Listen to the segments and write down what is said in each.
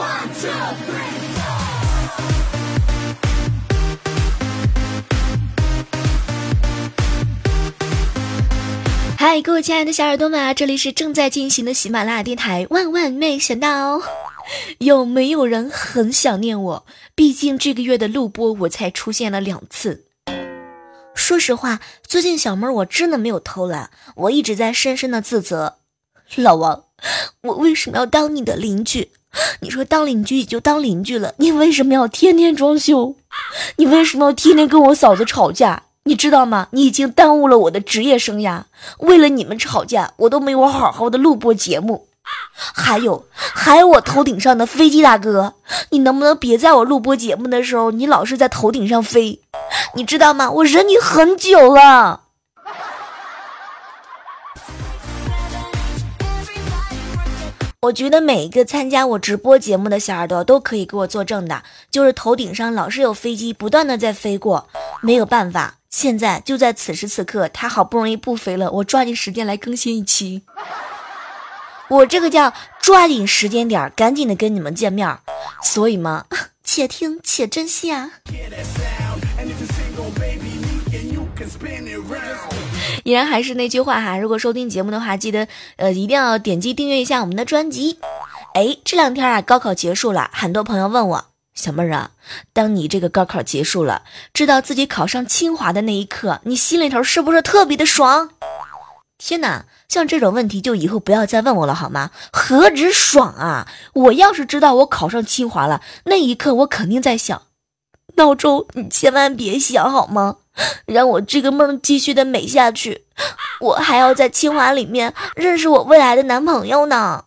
One, two, three, go! 嗨，各位亲爱的小耳朵们啊，这里是正在进行的喜马拉雅电台。万万没想到，有没有人很想念我？毕竟这个月的录播我才出现了两次。说实话，最近小妹儿我真的没有偷懒，我一直在深深的自责。老王，我为什么要当你的邻居？你说当邻居也就当邻居了，你为什么要天天装修？你为什么要天天跟我嫂子吵架？你知道吗？你已经耽误了我的职业生涯。为了你们吵架，我都没有好好的录播节目。还有，还有我头顶上的飞机大哥，你能不能别在我录播节目的时候，你老是在头顶上飞？你知道吗？我忍你很久了。我觉得每一个参加我直播节目的小耳朵都可以给我作证的，就是头顶上老是有飞机不断的在飞过，没有办法。现在就在此时此刻，他好不容易不飞了，我抓紧时间来更新一期。我这个叫抓紧时间点，赶紧的跟你们见面。所以嘛，且听且珍惜啊！依然还是那句话哈，如果收听节目的话，记得呃一定要点击订阅一下我们的专辑。哎，这两天啊，高考结束了，很多朋友问我。小妹儿啊，当你这个高考结束了，知道自己考上清华的那一刻，你心里头是不是特别的爽？天哪，像这种问题就以后不要再问我了好吗？何止爽啊！我要是知道我考上清华了，那一刻我肯定在想，闹钟你千万别响好吗？让我这个梦继续的美下去，我还要在清华里面认识我未来的男朋友呢。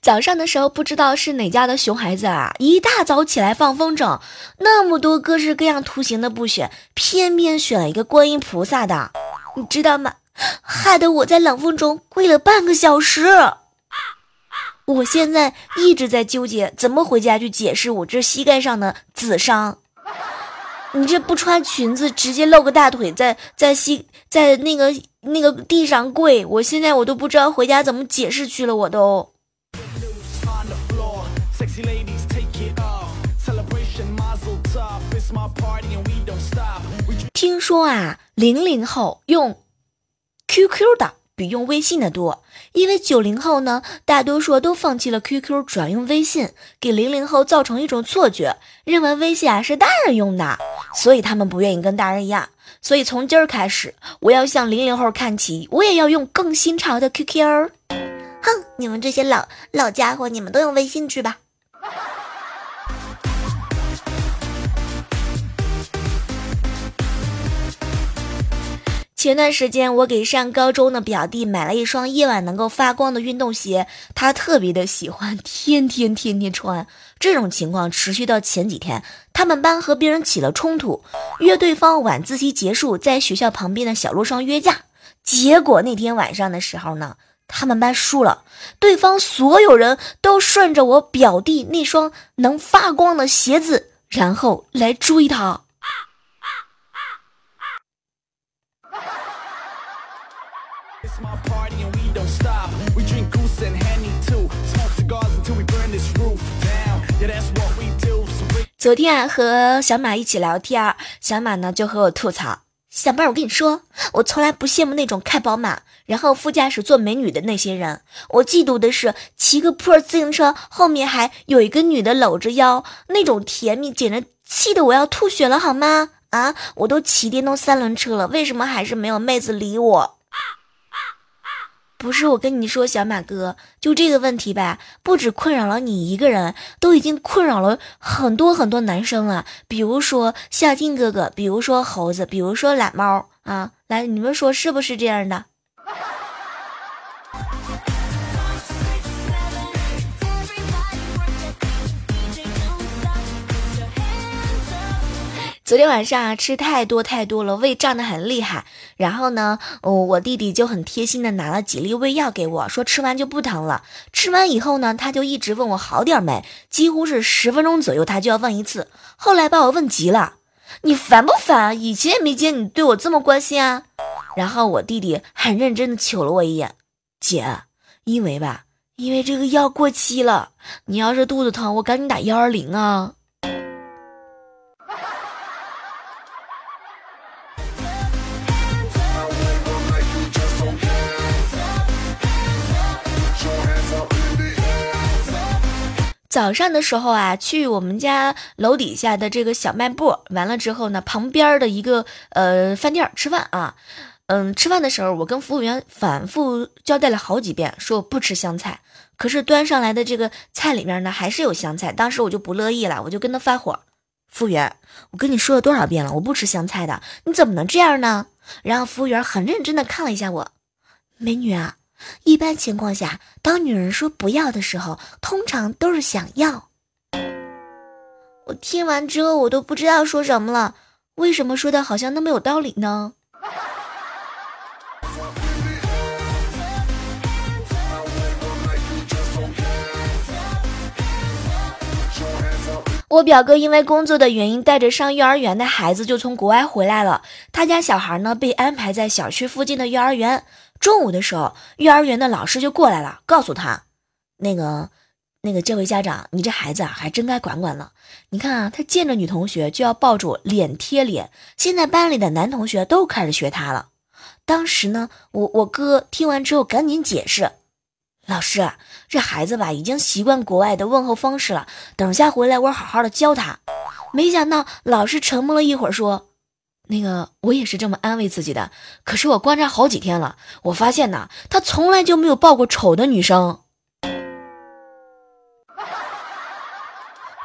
早上的时候，不知道是哪家的熊孩子啊，一大早起来放风筝，那么多各式各样图形的不选，偏偏选了一个观音菩萨的，你知道吗？害得我在冷风中跪了半个小时。我现在一直在纠结怎么回家去解释我这膝盖上的紫伤。你这不穿裙子，直接露个大腿，在在膝在那个那个地上跪，我现在我都不知道回家怎么解释去了，我都。听说啊，零零后用 QQ 的比用微信的多，因为九零后呢，大多数都放弃了 QQ，转用微信，给零零后造成一种错觉，认为微信啊是大人用的，所以他们不愿意跟大人一样。所以从今儿开始，我要向零零后看齐，我也要用更新潮的 QQ。哼，你们这些老老家伙，你们都用微信去吧。前段时间，我给上高中的表弟买了一双夜晚能够发光的运动鞋，他特别的喜欢，天天天天穿。这种情况持续到前几天，他们班和别人起了冲突，约对方晚自习结束在学校旁边的小路上约架。结果那天晚上的时候呢，他们班输了，对方所有人都顺着我表弟那双能发光的鞋子，然后来追他。昨天啊，和小马一起聊天，小马呢就和我吐槽：“小妹儿，我跟你说，我从来不羡慕那种开宝马，然后副驾驶坐美女的那些人。我嫉妒的是骑个破自行车，后面还有一个女的搂着腰，那种甜蜜，简直气得我要吐血了，好吗？啊，我都骑电动三轮车了，为什么还是没有妹子理我？”不是我跟你说，小马哥，就这个问题吧，不止困扰了你一个人，都已经困扰了很多很多男生了。比如说夏静哥哥，比如说猴子，比如说懒猫啊，来，你们说是不是这样的？昨天晚上啊，吃太多太多了，胃胀得很厉害。然后呢，我弟弟就很贴心的拿了几粒胃药给我，说吃完就不疼了。吃完以后呢，他就一直问我好点没，几乎是十分钟左右他就要问一次。后来把我问急了，你烦不烦？以前也没见你对我这么关心啊。然后我弟弟很认真的瞅了我一眼，姐，因为吧，因为这个药过期了。你要是肚子疼，我赶紧打幺二零啊。早上的时候啊，去我们家楼底下的这个小卖部，完了之后呢，旁边的一个呃饭店吃饭啊，嗯，吃饭的时候，我跟服务员反复交代了好几遍，说我不吃香菜，可是端上来的这个菜里面呢，还是有香菜，当时我就不乐意了，我就跟他发火，服务员，我跟你说了多少遍了，我不吃香菜的，你怎么能这样呢？然后服务员很认真的看了一下我，美女啊。一般情况下，当女人说不要的时候，通常都是想要。我听完之后，我都不知道说什么了。为什么说的好像那么有道理呢？我表哥因为工作的原因，带着上幼儿园的孩子就从国外回来了。他家小孩呢，被安排在小区附近的幼儿园。中午的时候，幼儿园的老师就过来了，告诉他：“那个，那个，这位家长，你这孩子啊，还真该管管了。你看啊，他见着女同学就要抱住脸贴脸，现在班里的男同学都开始学他了。”当时呢，我我哥听完之后赶紧解释：“老师，这孩子吧，已经习惯国外的问候方式了，等下回来我好好的教他。”没想到老师沉默了一会儿，说。那个，我也是这么安慰自己的。可是我观察好几天了，我发现呐，他从来就没有抱过丑的女生。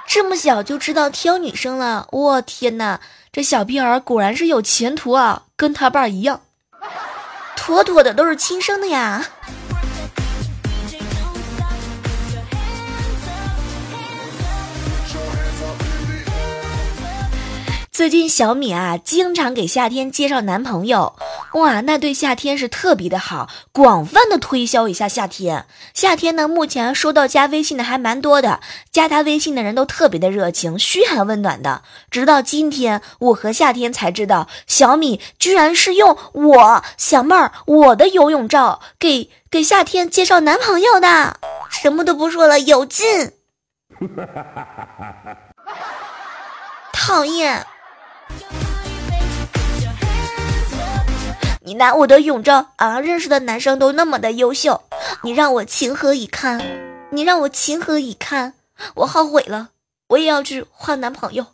这么小就知道挑女生了，我天哪，这小屁孩果然是有前途啊，跟他爸一样，妥妥的都是亲生的呀。最近小米啊，经常给夏天介绍男朋友，哇，那对夏天是特别的好，广泛的推销一下夏天。夏天呢，目前收到加微信的还蛮多的，加他微信的人都特别的热情，嘘寒问暖的。直到今天，我和夏天才知道，小米居然是用我小妹儿我的游泳照给给夏天介绍男朋友的。什么都不说了，有劲！讨厌。你拿我的泳照啊！认识的男生都那么的优秀，你让我情何以堪？你让我情何以堪？我后悔了，我也要去换男朋友。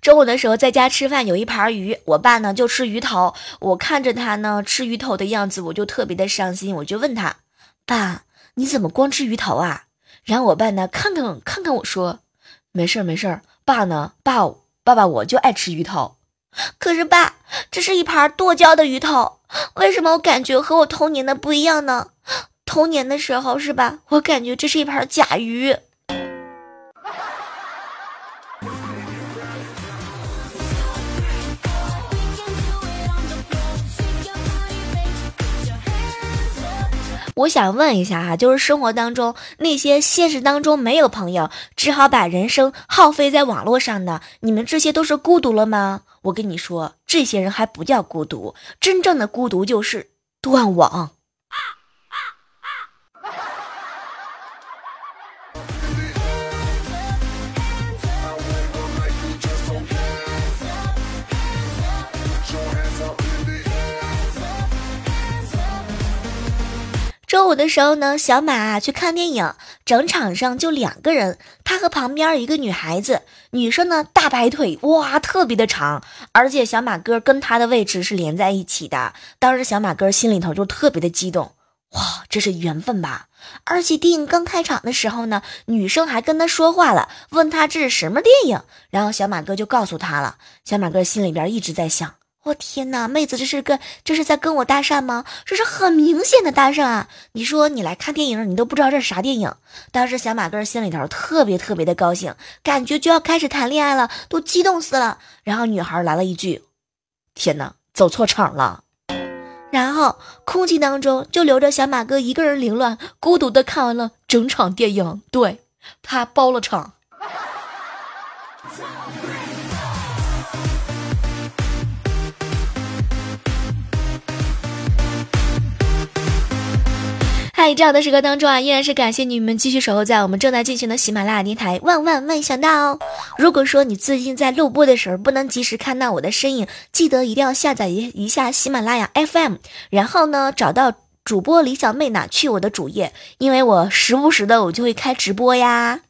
中午的时候在家吃饭，有一盘鱼，我爸呢就吃鱼头。我看着他呢吃鱼头的样子，我就特别的伤心。我就问他：“爸，你怎么光吃鱼头啊？”然后我爸呢看看看看我说：“没事儿没事儿，爸呢？爸爸爸我就爱吃鱼头。可是爸，这是一盘剁椒的鱼头，为什么我感觉和我童年的不一样呢？童年的时候是吧？我感觉这是一盘甲鱼。”我想问一下哈，就是生活当中那些现实当中没有朋友，只好把人生耗费在网络上的，你们这些都是孤独了吗？我跟你说，这些人还不叫孤独，真正的孤独就是断网。周五的时候呢，小马去看电影，整场上就两个人，他和旁边一个女孩子，女生呢大白腿，哇，特别的长，而且小马哥跟他的位置是连在一起的。当时小马哥心里头就特别的激动，哇，这是缘分吧？而且电影刚开场的时候呢，女生还跟他说话了，问他这是什么电影，然后小马哥就告诉他了。小马哥心里边一直在想。我天哪，妹子，这是跟这是在跟我搭讪吗？这是很明显的搭讪啊！你说你来看电影，你都不知道这是啥电影。当时小马哥心里头特别特别的高兴，感觉就要开始谈恋爱了，都激动死了。然后女孩来了一句：“天哪，走错场了。”然后空气当中就留着小马哥一个人凌乱，孤独的看完了整场电影。对他包了场。在这样的时刻当中啊，依然是感谢你们继续守候在我们正在进行的喜马拉雅电台。万万没想到，如果说你最近在录播的时候不能及时看到我的身影，记得一定要下载一一下喜马拉雅 FM，然后呢找到主播李小妹呢去我的主页，因为我时不时的我就会开直播呀。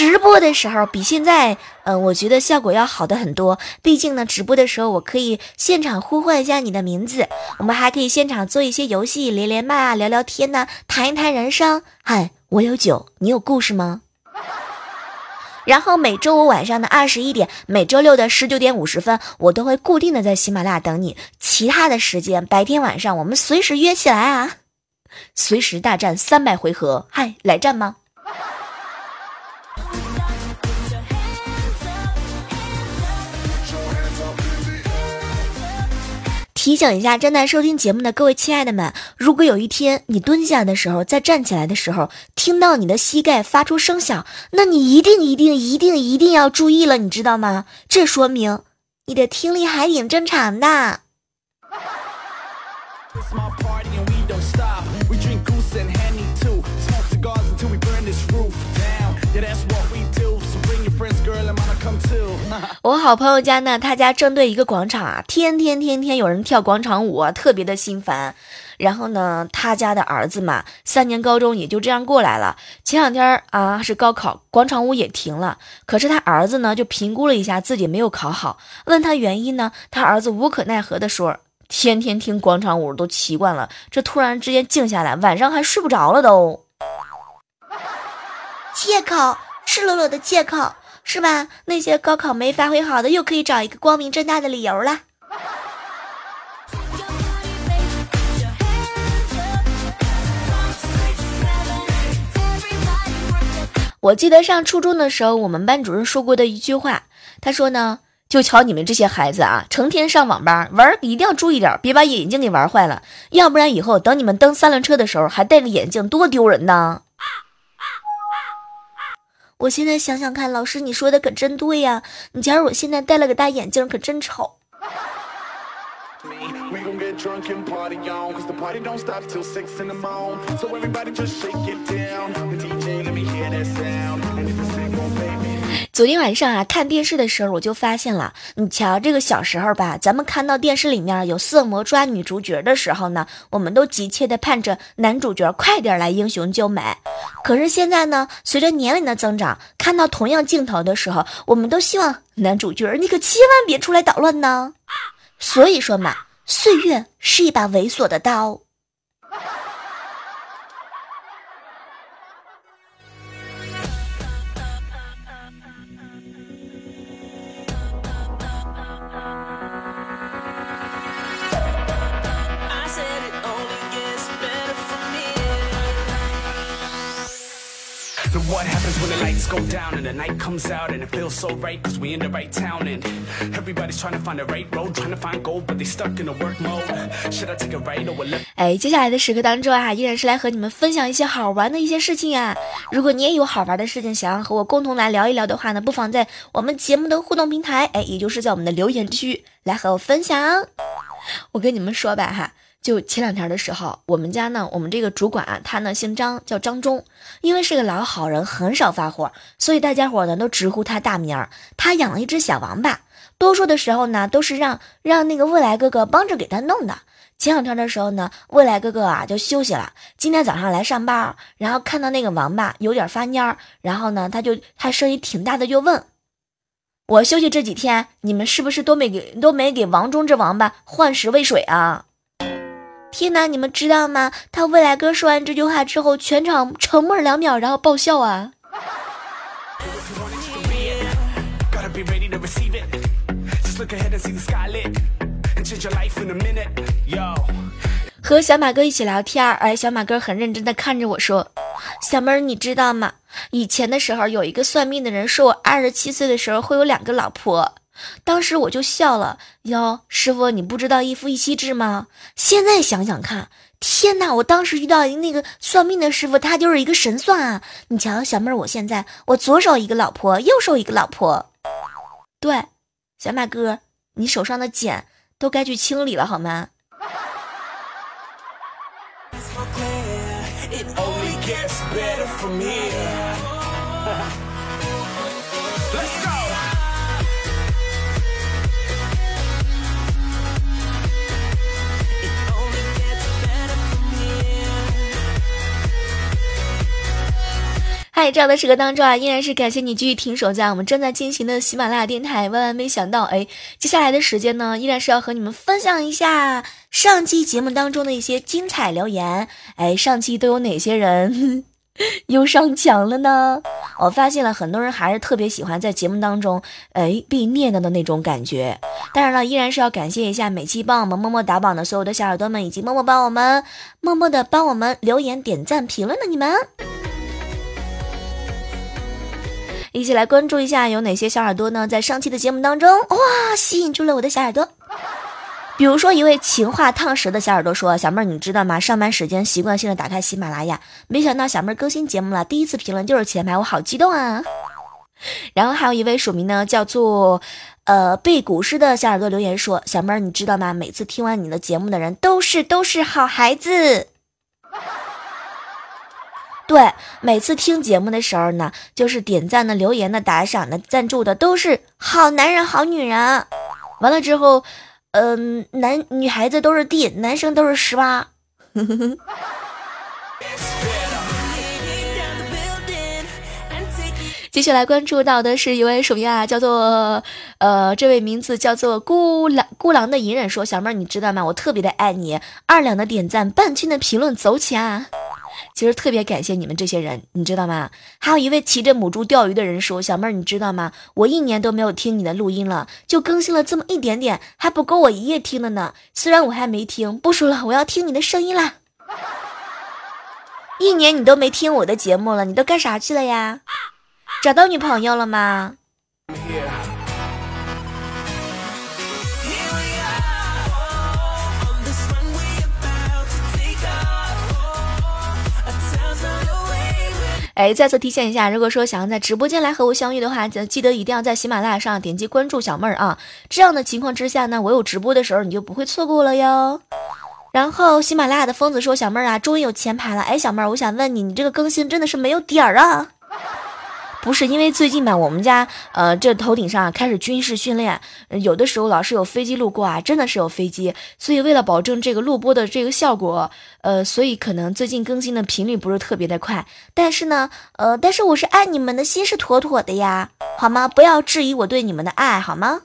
直播的时候比现在，嗯，我觉得效果要好的很多。毕竟呢，直播的时候我可以现场呼唤一下你的名字，我们还可以现场做一些游戏，连连麦啊，聊聊天呐，谈一谈人生。嗨，我有酒，你有故事吗？然后每周五晚上的二十一点，每周六的十九点五十分，我都会固定的在喜马拉雅等你。其他的时间，白天晚上，我们随时约起来啊，随时大战三百回合。嗨，来战吗？提醒一下正在收听节目的各位亲爱的们，如果有一天你蹲下的时候，在站起来的时候，听到你的膝盖发出声响，那你一定一定一定一定要注意了，你知道吗？这说明你的听力还挺正常的。我好朋友家呢，他家正对一个广场啊，天天天天有人跳广场舞啊，特别的心烦。然后呢，他家的儿子嘛，三年高中也就这样过来了。前两天啊是高考，广场舞也停了。可是他儿子呢，就评估了一下自己没有考好，问他原因呢，他儿子无可奈何的说：“天天听广场舞都习惯了，这突然之间静下来，晚上还睡不着了都。”借口，赤裸裸的借口。是吧？那些高考没发挥好的，又可以找一个光明正大的理由了。我记得上初中的时候，我们班主任说过的一句话，他说呢：“就瞧你们这些孩子啊，成天上网吧玩，一定要注意点，别把眼睛给玩坏了，要不然以后等你们蹬三轮车的时候还戴个眼镜，多丢人呢。”我现在想想看，老师你说的可真对呀！你假如我现在戴了个大眼镜，可真丑。昨天晚上啊，看电视的时候我就发现了，你瞧这个小时候吧，咱们看到电视里面有色魔抓女主角的时候呢，我们都急切的盼着男主角快点来英雄救美。可是现在呢，随着年龄的增长，看到同样镜头的时候，我们都希望男主角你可千万别出来捣乱呢。所以说嘛，岁月是一把猥琐的刀。Lights go down and the night comes out and it feels so right cause we in the right town and everybody's trying to find the right road trying to find gold but they stuck in the work mode should i take a right or a left 哎，接下来的时刻当中啊，依然是来和你们分享一些好玩的一些事情啊。如果你也有好玩的事情想要和我共同来聊一聊的话呢，不妨在我们节目的互动平台，哎，也就是在我们的留言区来和我分享。我跟你们说吧，哈。就前两天的时候，我们家呢，我们这个主管啊，他呢姓张，叫张忠，因为是个老好人，很少发火，所以大家伙呢都直呼他大名。他养了一只小王八，多数的时候呢都是让让那个未来哥哥帮着给他弄的。前两天的时候呢，未来哥哥啊就休息了，今天早上来上班，然后看到那个王八有点发蔫，然后呢他就他声音挺大的就问我休息这几天，你们是不是都没给都没给王忠这王八换食喂水啊？天哪，你们知道吗？他未来哥说完这句话之后，全场沉默两秒，然后爆笑啊！和小马哥一起聊天，哎，小马哥很认真的看着我说：“小妹儿，你知道吗？以前的时候有一个算命的人说我二十七岁的时候会有两个老婆。”当时我就笑了，哟，师傅，你不知道一夫一妻制吗？现在想想看，天哪！我当时遇到那个算命的师傅，他就是一个神算啊！你瞧，小妹儿，我现在我左手一个老婆，右手一个老婆。对，小马哥，你手上的茧都该去清理了，好吗？嗨这样的时刻当中啊，依然是感谢你继续停守在我们正在进行的喜马拉雅电台。万万没想到，哎，接下来的时间呢，依然是要和你们分享一下上期节目当中的一些精彩留言。哎，上期都有哪些人 又上墙了呢？我发现了很多人还是特别喜欢在节目当中，哎，被念叨的那种感觉。当然了，依然是要感谢一下每期帮我们默默打榜的所有的小耳朵们，以及默默帮我们默默的帮我们留言、点赞、评论的你们。一起来关注一下有哪些小耳朵呢？在上期的节目当中，哇，吸引住了我的小耳朵。比如说，一位情话烫舌的小耳朵说：“小妹儿，你知道吗？上班时间习惯性的打开喜马拉雅，没想到小妹儿更新节目了，第一次评论就是前排，我好激动啊！”然后还有一位署名呢，叫做呃背古诗的小耳朵留言说：“小妹儿，你知道吗？每次听完你的节目的人都是都是好孩子。”对，每次听节目的时候呢，就是点赞的、留言的、打赏的、赞助的，都是好男人、好女人。完了之后，嗯，男女孩子都是 D，男生都是十八。接下来关注到的是一位署名啊，叫做呃，这位名字叫做孤狼孤狼的隐忍说：“小妹儿，你知道吗？我特别的爱你，二两的点赞，半斤的评论，走起啊！”其实特别感谢你们这些人，你知道吗？还有一位骑着母猪钓鱼的人说：“小妹儿，你知道吗？我一年都没有听你的录音了，就更新了这么一点点，还不够我一夜听的呢。虽然我还没听，不说了，我要听你的声音啦。一年你都没听我的节目了，你都干啥去了呀？找到女朋友了吗？”哎，再次提醒一下，如果说想要在直播间来和我相遇的话，记得一定要在喜马拉雅上点击关注小妹儿啊。这样的情况之下呢，我有直播的时候你就不会错过了哟。然后喜马拉雅的疯子说：“小妹儿啊，终于有前排了。”哎，小妹儿，我想问你，你这个更新真的是没有点儿啊？不是因为最近吧，我们家呃这头顶上开始军事训练，有的时候老是有飞机路过啊，真的是有飞机，所以为了保证这个录播的这个效果，呃，所以可能最近更新的频率不是特别的快。但是呢，呃，但是我是爱你们的心是妥妥的呀，好吗？不要质疑我对你们的爱，好吗？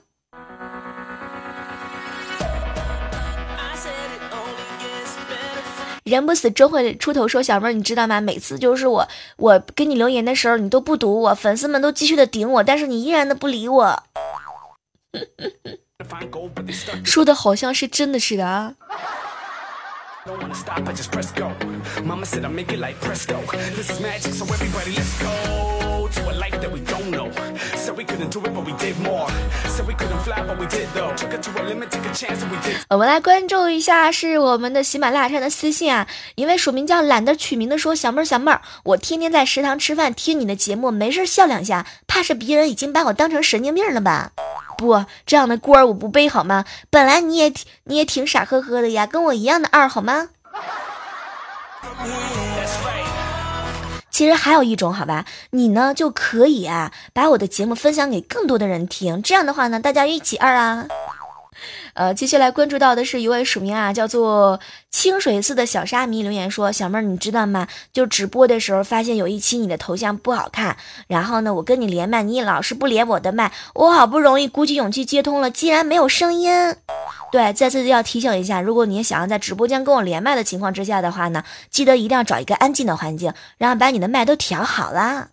人不死终会出头。说小妹儿，你知道吗？每次就是我，我给你留言的时候，你都不读我，粉丝们都继续的顶我，但是你依然的不理我，说的好像是真的似的啊。我们来关注一下，是我们的喜马拉雅上的私信啊，一位署名叫懒得取名的说：“小妹儿，小妹儿，我天天在食堂吃饭，听你的节目，没事笑两下，怕是别人已经把我当成神经病了吧？不，这样的锅儿我不背好吗？本来你也你也挺傻呵呵的呀，跟我一样的二好吗？”其实还有一种，好吧，你呢就可以啊，把我的节目分享给更多的人听，这样的话呢，大家一起二啊。呃，接下来关注到的是一位署名啊，叫做清水寺的小沙弥留言说：“小妹儿，你知道吗？就直播的时候发现有一期你的头像不好看，然后呢，我跟你连麦，你老是不连我的麦，我好不容易鼓起勇气接通了，竟然没有声音。对，再次要提醒一下，如果你想要在直播间跟我连麦的情况之下的话呢，记得一定要找一个安静的环境，然后把你的麦都调好了。”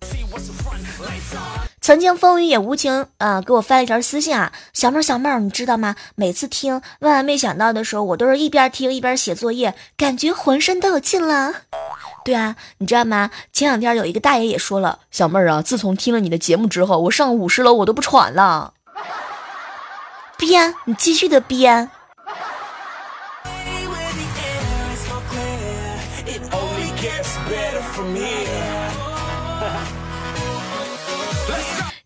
曾经风雨也无情，呃，给我发了一条私信啊，小妹儿小妹儿，你知道吗？每次听万万没想到的时候，我都是一边听一边写作业，感觉浑身都有劲了。对啊，你知道吗？前两天有一个大爷也说了，小妹儿啊，自从听了你的节目之后，我上五十楼我都不喘了。编，你继续的编。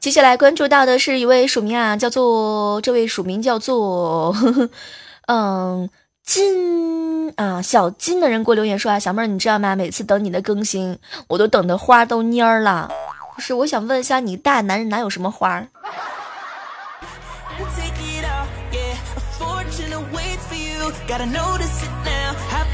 接下来关注到的是一位署名啊，叫做这位署名叫做 嗯金啊小金的人给我留言说啊，小妹儿你知道吗？每次等你的更新，我都等的花都蔫儿了。不是，我想问一下，你大男人哪有什么花？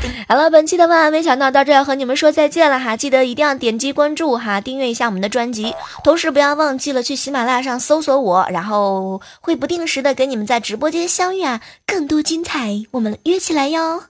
好了，本期的万万没想到到这要和你们说再见了哈，记得一定要点击关注哈，订阅一下我们的专辑，同时不要忘记了去喜马拉雅上搜索我，然后会不定时的跟你们在直播间相遇啊，更多精彩，我们约起来哟。